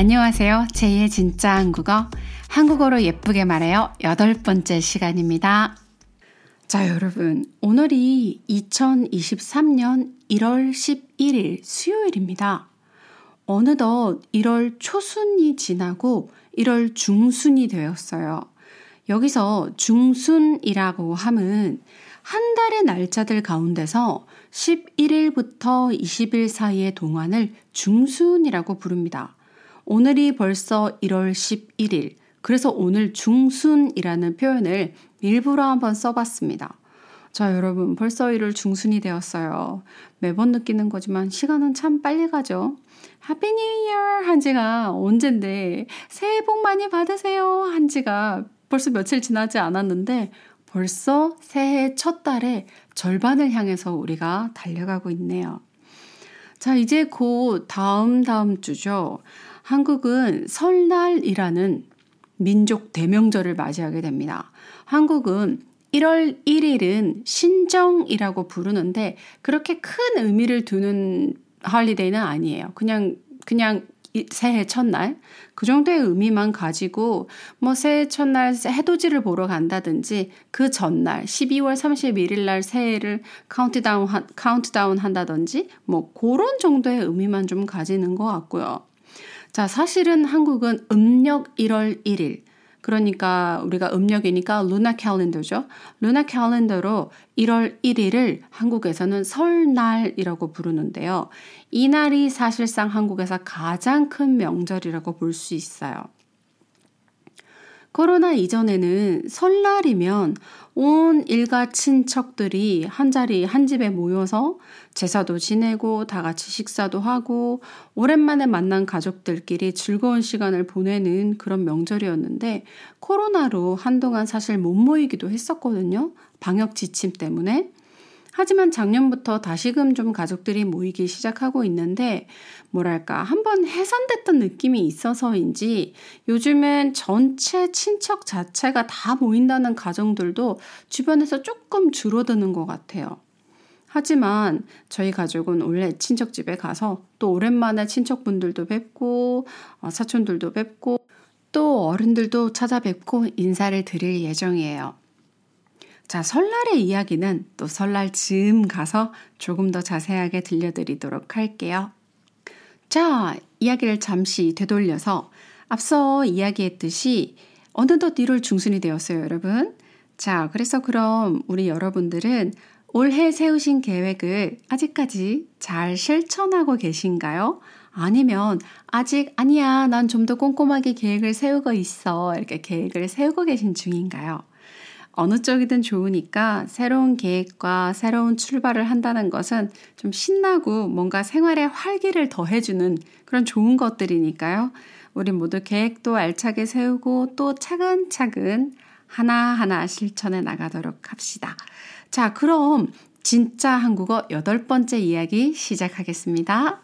안녕하세요. 제2의 진짜 한국어. 한국어로 예쁘게 말해요. 여덟 번째 시간입니다. 자, 여러분. 오늘이 2023년 1월 11일 수요일입니다. 어느덧 1월 초순이 지나고 1월 중순이 되었어요. 여기서 중순이라고 함은 한 달의 날짜들 가운데서 11일부터 20일 사이의 동안을 중순이라고 부릅니다. 오늘이 벌써 1월 11일. 그래서 오늘 중순이라는 표현을 일부러 한번 써봤습니다. 자, 여러분, 벌써 1월 중순이 되었어요. 매번 느끼는 거지만 시간은 참 빨리 가죠. Happy New Year 한 지가 언젠데 새해 복 많이 받으세요 한 지가 벌써 며칠 지나지 않았는데 벌써 새해 첫 달에 절반을 향해서 우리가 달려가고 있네요. 자, 이제 곧 다음 다음 주죠. 한국은 설날이라는 민족 대명절을 맞이하게 됩니다. 한국은 1월 1일은 신정이라고 부르는데 그렇게 큰 의미를 두는 할리데이는 아니에요. 그냥 그냥 새해 첫날 그 정도의 의미만 가지고 뭐 새해 첫날 해돋이를 보러 간다든지 그 전날 12월 31일 날 새해를 카운트다운 카운트다운 한다든지 뭐 그런 정도의 의미만 좀 가지는 것 같고요. 자, 사실은 한국은 음력 1월 1일 그러니까 우리가 음력이니까 lunar calendar죠. lunar calendar로 1월 1일을 한국에서는 설날이라고 부르는데요. 이 날이 사실상 한국에서 가장 큰 명절이라고 볼 수 있어요. 코로나 이전에는 설날이면 온 일가 친척들이 한 자리 한 집에 모여서 제사도 지내고 다 같이 식사도 하고 오랜만에 만난 가족들끼리 즐거운 시간을 보내는 그런 명절이었는데 코로나로 한동안 사실 못 모이기도 했었거든요. 방역 지침 때문에. 하지만 작년부터 다시금 좀 가족들이 모이기 시작하고 있는데, 뭐랄까, 한번 해산됐던 느낌이 있어서인지 요즘은 전체 친척 자체가 다 모인다는 가정들도 주변에서 조금 줄어드는 것 같아요. 하지만 저희 가족은 원래 친척집에 가서 또 오랜만에 친척분들도 뵙고, 어, 사촌들도 뵙고, 또 어른들도 찾아뵙고 인사를 드릴 예정이에요. 자, 설날의 이야기는 또 설날 즈음 가서 조금 더 자세하게 들려드리도록 할게요. 자, 이야기를 잠시 되돌려서 앞서 이야기했듯이 어느덧 1월 중순이 되었어요, 여러분. 자, 그래서 그럼 우리 여러분들은 올해 세우신 계획을 아직까지 잘 실천하고 계신가요? 아니면 아직 아니야, 난 좀 더 꼼꼼하게 계획을 세우고 있어. 이렇게 계획을 세우고 계신 중인가요? 어느 쪽이든 좋으니까 새로운 계획과 새로운 출발을 한다는 것은 좀 신나고 뭔가 생활에 활기를 더해주는 그런 좋은 것들이니까요. 우리 모두 계획도 알차게 세우고 또 차근차근 하나하나 실천해 나가도록 합시다. 자, 그럼 진짜 한국어 여덟 번째 이야기 시작하겠습니다.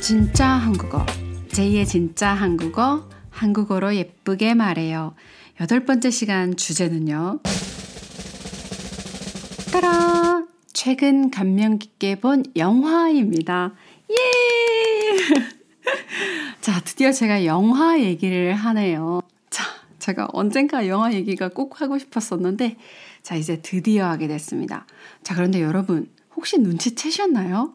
진짜 한국어. 제2의 진짜 한국어. 한국어로 예쁘게 말해요. 여덟 번째 시간 주제는요. 따라! 최근 감명 깊게 본 영화입니다. 예! 자, 드디어 제가 영화 얘기를 하네요. 자, 제가 언젠가 영화 얘기가 꼭 하고 싶었었는데, 자, 이제 드디어 하게 됐습니다. 자, 그런데 여러분, 혹시 눈치채셨나요?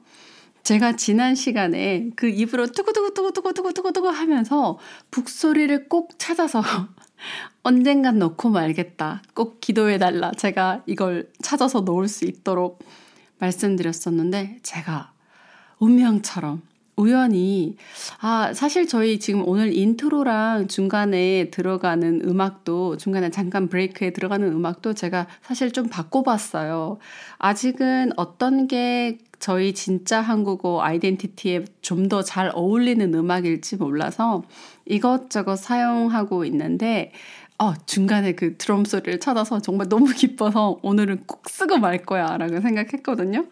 제가 지난 시간에 그 입으로 뚜구뚜구뚜구뚜구뚜구뚜구 하면서 북소리를 꼭 찾아서 언젠간 넣고 말겠다. 꼭 기도해달라. 제가 이걸 찾아서 넣을 수 있도록 말씀드렸었는데, 제가 운명처럼 우연히, 아, 사실 저희 지금 오늘 intro랑 중간에 들어가는 음악도, 중간에 잠깐 break에 들어가는 음악도 제가 사실 좀 바꿔봤어요. 아직은 어떤 게 저희 진짜 한국어 identity에 좀 더 잘 어울리는 음악일지 몰라서 이것저것 사용하고 있는데, 어, 중간에 그 드럼 소리를 찾아서 정말 너무 기뻐서 오늘은 꼭 쓰고 말 거야 라고 생각했거든요.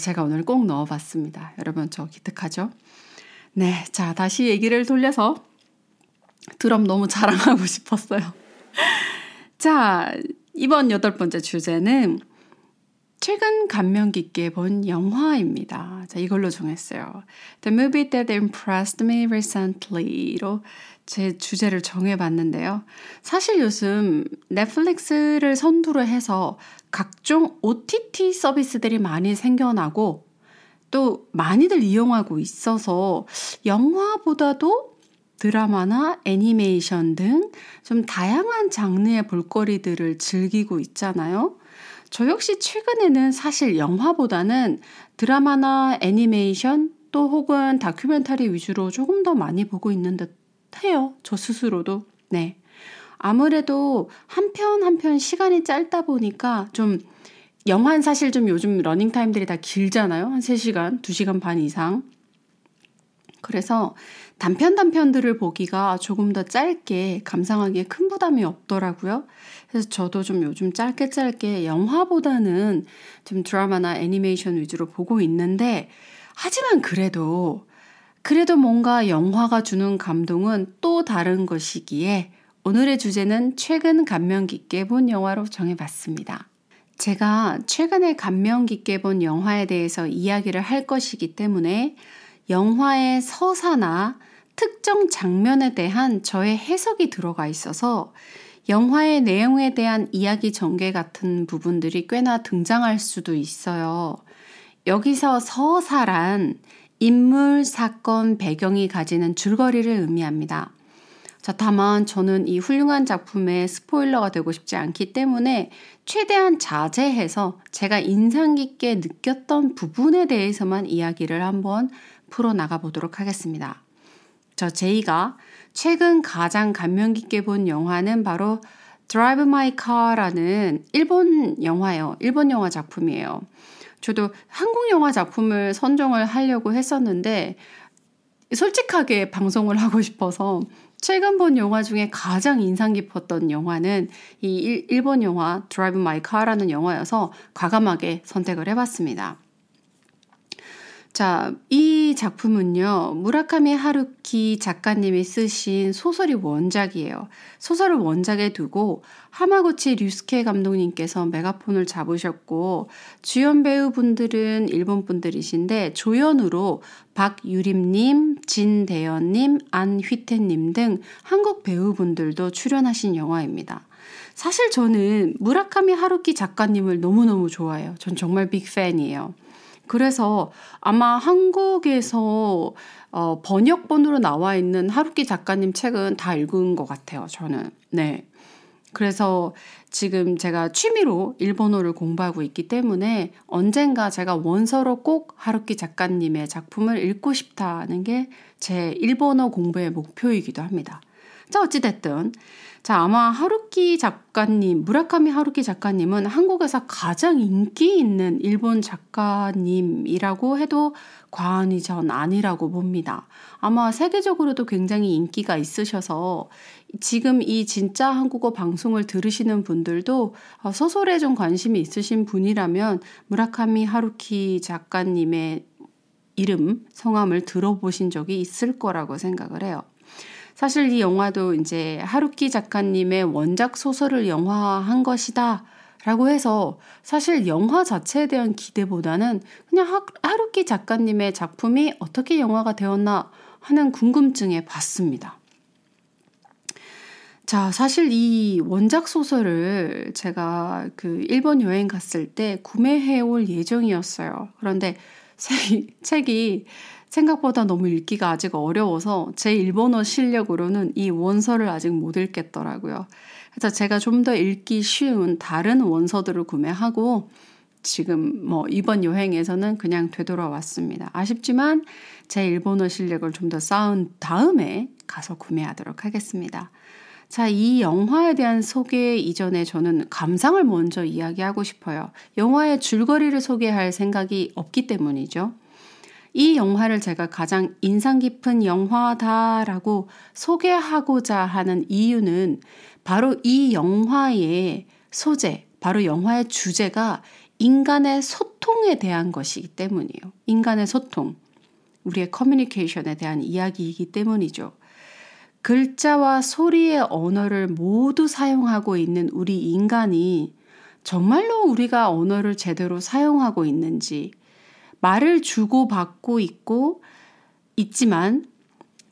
제가 오늘 꼭 넣어봤습니다. 여러분, 저 기특하죠? 네, 자, 다시 얘기를 돌려서 드럼 너무 자랑하고 싶었어요. 자, 이번 여덟 번째 주제는 최근 감명 깊게 본 영화입니다. 자, 이걸로 정했어요. The movie that impressed me recently로 제 주제를 정해봤는데요. 사실 요즘 넷플릭스를 선두로 해서 각종 OTT 서비스들이 많이 생겨나고 또 많이들 이용하고 있어서 영화보다도 드라마나 애니메이션 등 좀 다양한 장르의 볼거리들을 즐기고 있잖아요. 저 역시 최근에는 사실 영화보다는 드라마나 애니메이션 또 혹은 다큐멘터리 위주로 조금 더 많이 보고 있는 듯 해요. 저 스스로도. 네. 아무래도 한 편 한 편 시간이 짧다 보니까 좀 영화는 사실 좀 요즘 러닝타임들이 다 길잖아요. 한 3시간, 2시간 반 이상. 그래서 단편 단편들을 보기가 조금 더 짧게 감상하기에 큰 부담이 없더라고요. 그래서 저도 좀 요즘 짧게 짧게 영화보다는 좀 드라마나 애니메이션 위주로 보고 있는데 하지만 그래도 그래도 뭔가 영화가 주는 감동은 또 다른 것이기에 오늘의 주제는 최근 감명 깊게 본 영화로 정해봤습니다. 제가 최근에 감명 깊게 본 영화에 대해서 이야기를 할 것이기 때문에 영화의 서사나 특정 장면에 대한 저의 해석이 들어가 있어서 영화의 내용에 대한 이야기 전개 같은 부분들이 꽤나 등장할 수도 있어요. 여기서 서사란 인물, 사건, 배경이 가지는 줄거리를 의미합니다. 자, 다만 저는 이 훌륭한 작품의 스포일러가 되고 싶지 않기 때문에 최대한 자제해서 제가 인상 깊게 느꼈던 부분에 대해서만 이야기를 한번 풀어나가 보도록 하겠습니다. 저 제이가 최근 가장 감명 깊게 본 영화는 바로 Drive My Car라는 일본 영화예요. 일본 영화 작품이에요. 저도 한국 영화 작품을 선정을 하려고 했었는데 솔직하게 방송을 하고 싶어서 최근 본 영화 중에 가장 인상 깊었던 영화는 이 일본 영화 Drive My Car라는 영화여서 과감하게 선택을 해봤습니다. 자, 이 작품은요, 무라카미 하루키 작가님이 쓰신 소설이 원작이에요. 소설을 원작에 두고 하마구치 류스케 감독님께서 메가폰을 잡으셨고, 주연 배우분들은 일본 분들이신데, 조연으로 박유림님, 진대연님, 안휘태님 등 한국 배우분들도 출연하신 영화입니다. 사실 저는 무라카미 하루키 작가님을 너무너무 좋아해요. 전 정말 빅팬이에요. 그래서 아마 한국에서 어, 번역본으로 나와 있는 하루키 작가님 책은 다 읽은 것 같아요, 저는. 네. 그래서 지금 제가 취미로 일본어를 공부하고 있기 때문에 언젠가 제가 원서로 꼭 하루키 작가님의 작품을 읽고 싶다는 게 제 일본어 공부의 목표이기도 합니다. 자, 어찌됐든. 자, 아마 하루키 작가님, 무라카미 하루키 작가님은 한국에서 가장 인기 있는 일본 작가님이라고 해도 과언이 전 아니라고 봅니다. 아마 세계적으로도 굉장히 인기가 있으셔서 지금 이 진짜 한국어 방송을 들으시는 분들도 소설에 좀 관심이 있으신 분이라면 무라카미 하루키 작가님의 이름, 성함을 들어보신 적이 있을 거라고 생각을 해요. 사실 이 영화도 이제 하루키 작가님의 원작 소설을 영화한 것이다. 라고 해서 사실 영화 자체에 대한 기대보다는 그냥 하루키 작가님의 작품이 어떻게 영화가 되었나 하는 궁금증에 봤습니다. 자, 사실 이 원작 소설을 제가 그 일본 여행 갔을 때 구매해 올 예정이었어요. 그런데 책이 생각보다 너무 읽기가 아직 어려워서 제 일본어 실력으로는 이 원서를 아직 못 읽겠더라고요. 그래서 제가 좀 더 읽기 쉬운 다른 원서들을 구매하고 지금 뭐 이번 여행에서는 그냥 되돌아왔습니다. 아쉽지만 제 일본어 실력을 좀 더 쌓은 다음에 가서 구매하도록 하겠습니다. 자, 이 영화에 대한 소개 이전에 저는 감상을 먼저 이야기하고 싶어요. 영화의 줄거리를 소개할 생각이 없기 때문이죠. 이 영화를 제가 가장 인상 깊은 영화다라고 소개하고자 하는 이유는 바로 이 영화의 소재, 바로 영화의 주제가 인간의 소통에 대한 것이기 때문이에요. 인간의 소통. 우리의 커뮤니케이션에 대한 이야기이기 때문이죠. 글자와 소리의 언어를 모두 사용하고 있는 우리 인간이 정말로 우리가 언어를 제대로 사용하고 있는지, 말을 주고받고 있고, 있지만,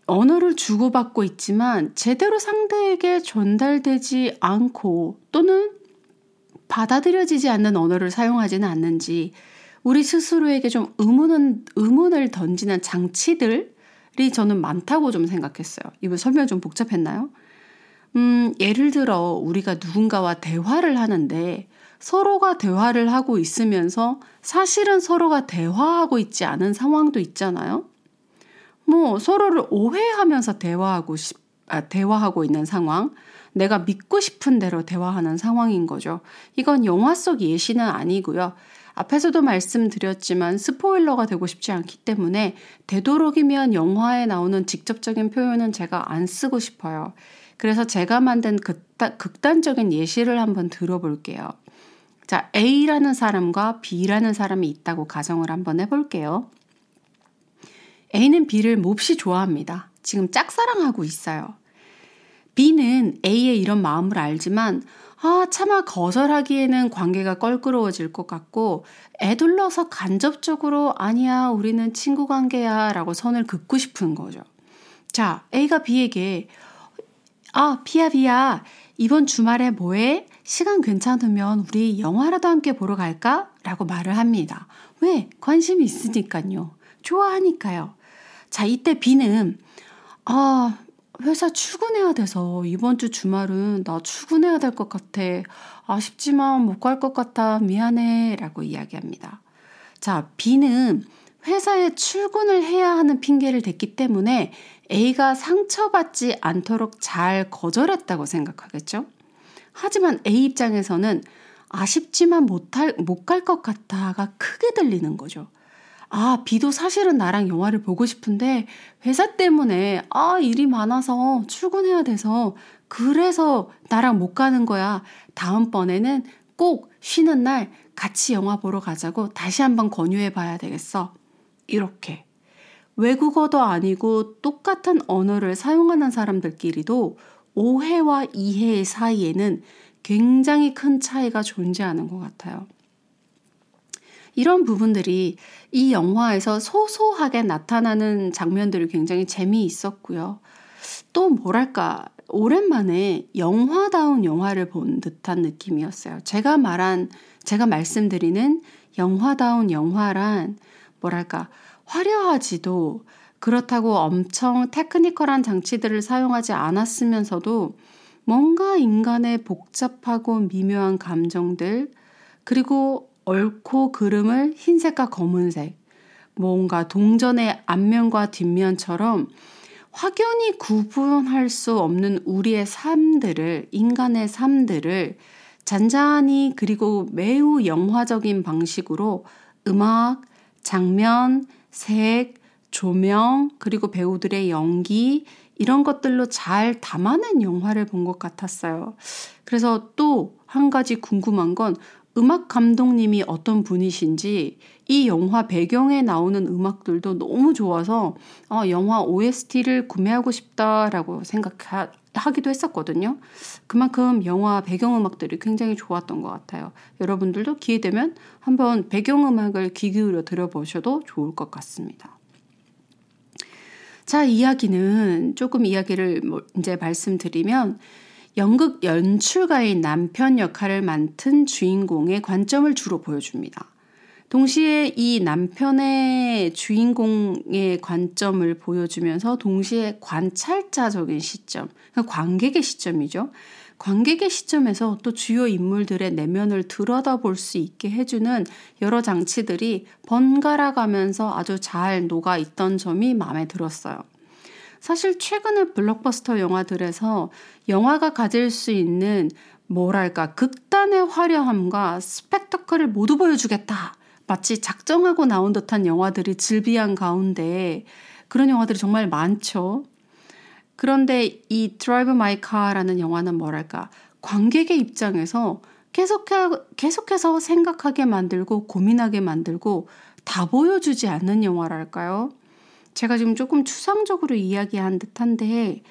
언어를 주고받고 있지만, 제대로 상대에게 전달되지 않고, 또는 받아들여지지 않는 언어를 사용하지는 않는지, 우리 스스로에게 좀 의문은, 의문을 던지는 장치들이 저는 많다고 좀 생각했어요. 이거 설명 좀 복잡했나요? 음, 예를 들어 우리가 누군가와 대화를 하는데 서로가 대화를 하고 있으면서 사실은 서로가 대화하고 있지 않은 상황도 있잖아요. 뭐 서로를 오해하면서 대화하고 싶, 아, 대화하고 있는 상황. 내가 믿고 싶은 대로 대화하는 상황인 거죠. 이건 영화 속 예시는 아니고요. 앞에서도 말씀드렸지만 스포일러가 되고 싶지 않기 때문에 되도록이면 영화에 나오는 직접적인 표현은 제가 안 쓰고 싶어요. 그래서 제가 만든 극단, 극단적인 예시를 한번 들어볼게요. 자, A라는 사람과 B라는 사람이 있다고 가정을 한번 해볼게요. A는 B를 몹시 좋아합니다. 지금 짝사랑하고 있어요. B는 A의 이런 마음을 알지만, 아, 차마 거절하기에는 관계가 껄끄러워질 것 같고, 애둘러서 간접적으로, 아니야, 우리는 친구 관계야, 라고 선을 긋고 싶은 거죠. 자, A가 B에게, 아, 비야, 비야. 이번 주말에 뭐해? 시간 괜찮으면 우리 영화라도 함께 보러 갈까? 라고 말을 합니다. 왜? 관심이 있으니까요. 좋아하니까요. 자, 이때 비는, 아, 회사 출근해야 돼서 이번 주 주말은 나 출근해야 될 것 같아. 아쉽지만 못 갈 것 같아. 미안해. 라고 이야기합니다. 자, B는 회사에 출근을 해야 하는 핑계를 댔기 때문에 A가 상처받지 않도록 잘 거절했다고 생각하겠죠? 하지만 A 입장에서는 아쉽지만 못할, 못 갈 것 같아가 크게 들리는 거죠. 아, B도 사실은 나랑 영화를 보고 싶은데 회사 때문에 아, 일이 많아서 출근해야 돼서 그래서 나랑 못 가는 거야. 다음번에는 꼭 쉬는 날 같이 영화 보러 가자고 다시 한번 권유해 봐야 되겠어. 이렇게. 외국어도 아니고 똑같은 언어를 사용하는 사람들끼리도 오해와 이해 사이에는 굉장히 큰 차이가 존재하는 것 같아요. 이런 부분들이 이 영화에서 소소하게 나타나는 장면들이 굉장히 재미있었고요. 또 뭐랄까, 오랜만에 영화다운 영화를 본 듯한 느낌이었어요. 제가 말한, 제가 말씀드리는 영화다운 영화란 뭐랄까, 화려하지도 그렇다고 엄청 테크니컬한 장치들을 사용하지 않았으면서도 뭔가 인간의 복잡하고 미묘한 감정들, 그리고 옳고 그름을 흰색과 검은색, 뭔가 동전의 앞면과 뒷면처럼 확연히 구분할 수 없는 우리의 삶들을, 인간의 삶들을 잔잔히 그리고 매우 영화적인 방식으로 음악, 장면, 색, 조명, 그리고 배우들의 연기, 이런 것들로 잘 담아낸 영화를 본 것 같았어요. 그래서 또 한 가지 궁금한 건 음악 감독님이 어떤 분이신지 이 영화 배경에 나오는 음악들도 너무 좋아서 어, 영화 OST를 구매하고 싶다라고 생각하기도 했었거든요. 그만큼 영화 배경음악들이 굉장히 좋았던 것 같아요. 여러분들도 기회 되면 한번 배경음악을 귀 기울여 들어보셔도 좋을 것 같습니다. 자, 이야기는 조금 이야기를 뭐 이제 말씀드리면 연극 연출가인 남편 역할을 맡은 주인공의 관점을 주로 보여줍니다. 동시에 이 남편의 주인공의 관점을 보여주면서 동시에 관찰자적인 시점, 그러니까 관객의 시점이죠. 관객의 시점에서 또 주요 인물들의 내면을 들여다볼 수 있게 해주는 여러 장치들이 번갈아 가면서 아주 잘 녹아 있던 점이 마음에 들었어요. 사실 최근의 블록버스터 영화들에서 영화가 가질 수 있는 뭐랄까 극단의 화려함과 스펙터클을 모두 보여주겠다. 마치 작정하고 나온 듯한 영화들이 즐비한 가운데 그런 영화들이 정말 많죠. 그런데 이 Drive My Car라는 영화는 뭐랄까 관객의 입장에서 계속해, 계속해서 생각하게 만들고 고민하게 만들고 다 보여주지 않는 영화랄까요? 제가 지금 조금 추상적으로 이야기한 듯한데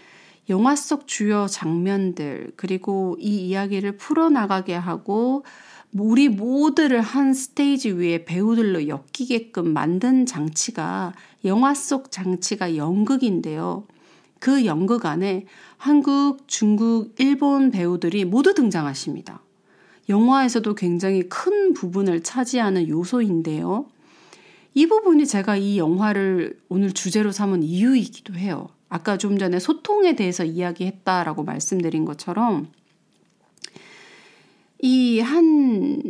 영화 속 주요 장면들 그리고 이 이야기를 풀어나가게 하고 우리 모두를 한 stage 위에 배우들로 엮이게끔 만든 장치가 영화 속 장치가 연극인데요. 그 연극 안에 한국, 중국, 일본 배우들이 모두 등장하십니다. 영화에서도 굉장히 큰 부분을 차지하는 요소인데요. 이 부분이 제가 이 영화를 오늘 주제로 삼은 이유이기도 해요. 아까 좀 전에 소통에 대해서 이야기했다라고 말씀드린 것처럼 이 한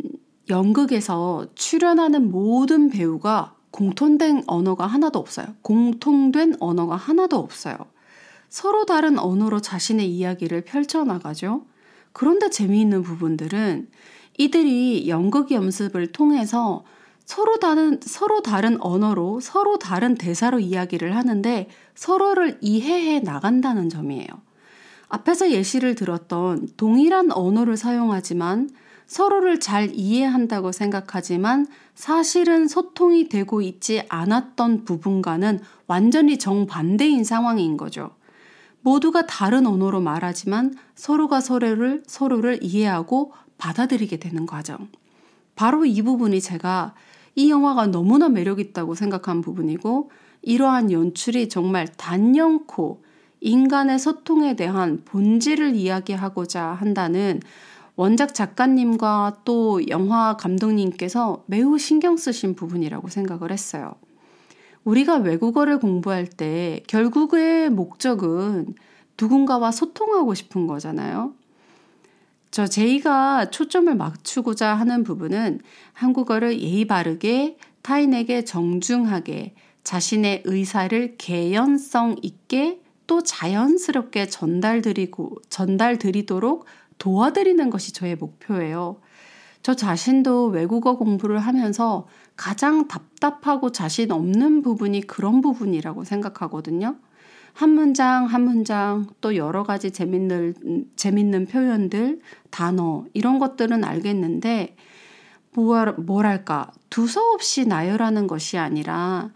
연극에서 출연하는 모든 배우가 공통된 언어가 하나도 없어요. 공통된 언어가 하나도 없어요. 서로 다른 언어로 자신의 이야기를 펼쳐나가죠. 그런데 재미있는 부분들은 이들이 연극 연습을 통해서 서로 다른, 서로 다른 언어로 서로 다른 대사로 이야기를 하는데 서로를 이해해 나간다는 점이에요. 앞에서 예시를 들었던 동일한 언어를 사용하지만 서로를 잘 이해한다고 생각하지만 사실은 소통이 되고 있지 않았던 부분과는 완전히 정반대인 상황인 거죠. 모두가 다른 언어로 말하지만 서로가 서로를, 서로를 이해하고 받아들이게 되는 과정. 바로 이 부분이 제가 이 영화가 너무나 매력있다고 생각한 부분이고, 이러한 연출이 정말 단연코 인간의 소통에 대한 본질을 이야기하고자 한다는 원작 작가님과 또 영화 감독님께서 매우 신경 쓰신 부분이라고 생각을 했어요. 우리가 외국어를 공부할 때 결국의 목적은 누군가와 소통하고 싶은 거잖아요. 저 제이가 초점을 맞추고자 하는 부분은 한국어를 예의 바르게 타인에게 정중하게 자신의 의사를 개연성 있게 또 자연스럽게 전달드리고 전달드리도록 도와드리는 것이 저의 목표예요. 저 자신도 외국어 공부를 하면서 가장 답답하고 자신 없는 부분이 그런 부분이라고 생각하거든요. 한 문장 한 문장 또 여러 가지 재밌는 재밌는 표현들 단어 이런 것들은 알겠는데 뭐랄까 두서없이 나열하는 것이 아니라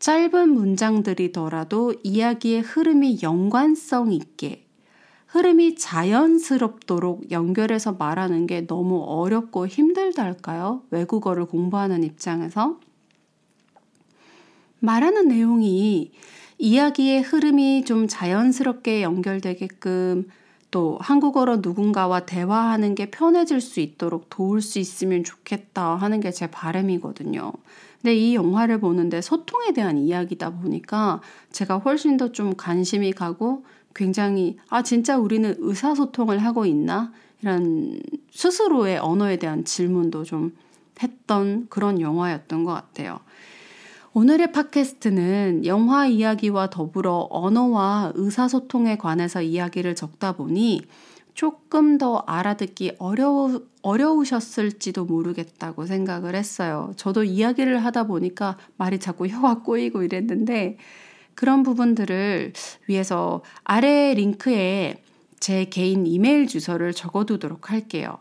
짧은 문장들이더라도 이야기의 흐름이 연관성 있게 흐름이 자연스럽도록 연결해서 말하는 게 너무 어렵고 힘들달까요? 외국어를 공부하는 입장에서. 말하는 내용이 이야기의 흐름이 좀 자연스럽게 연결되게끔 또 한국어로 누군가와 대화하는 게 편해질 수 있도록 도울 수 있으면 좋겠다 하는 게 제 바람이거든요. 근데 이 영화를 보는데 소통에 대한 이야기다 보니까 제가 훨씬 더 좀 관심이 가고 굉장히 아 진짜 우리는 의사소통을 하고 있나 이런 스스로의 언어에 대한 질문도 좀 했던 그런 영화였던 것 같아요. 오늘의 팟캐스트는 영화 이야기와 더불어 언어와 의사소통에 관해서 이야기를 적다 보니 조금 더 알아듣기 어려우, 어려우셨을지도 모르겠다고 생각을 했어요. 저도 이야기를 하다 보니까 말이 자꾸 혀가 꼬이고 이랬는데 그런 부분들을 위해서 아래 링크에 제 개인 이메일 주소를 적어두도록 할게요.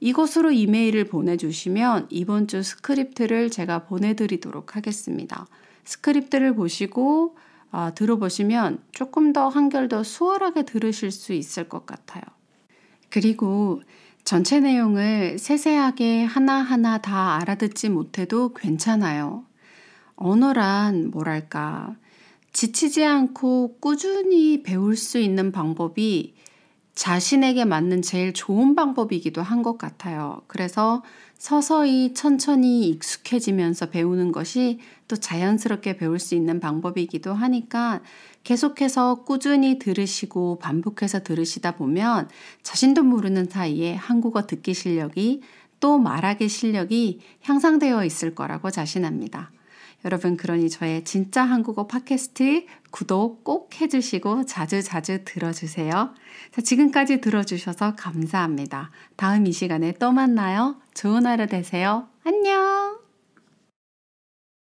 이곳으로 이메일을 보내주시면 이번 주 스크립트를 제가 보내드리도록 하겠습니다. 스크립트를 보시고 아, 들어보시면 조금 더 한결 더 수월하게 들으실 수 있을 것 같아요. 그리고 전체 내용을 세세하게 하나하나 다 알아듣지 못해도 괜찮아요. 언어란 뭐랄까, 지치지 않고 꾸준히 배울 수 있는 방법이 자신에게 맞는 제일 좋은 방법이기도 한 것 같아요. 그래서 서서히 천천히 익숙해지면서 배우는 것이 또 자연스럽게 배울 수 있는 방법이기도 하니까 계속해서 꾸준히 들으시고 반복해서 들으시다 보면 자신도 모르는 사이에 한국어 듣기 실력이 또 말하기 실력이 향상되어 있을 거라고 자신합니다. 여러분, 그러니 저의 진짜 한국어 팟캐스트 구독 꼭 해주시고 자주자주 자주 들어주세요. 자, 지금까지 들어주셔서 감사합니다. 다음 이 시간에 또 만나요. 좋은 하루 되세요. 안녕!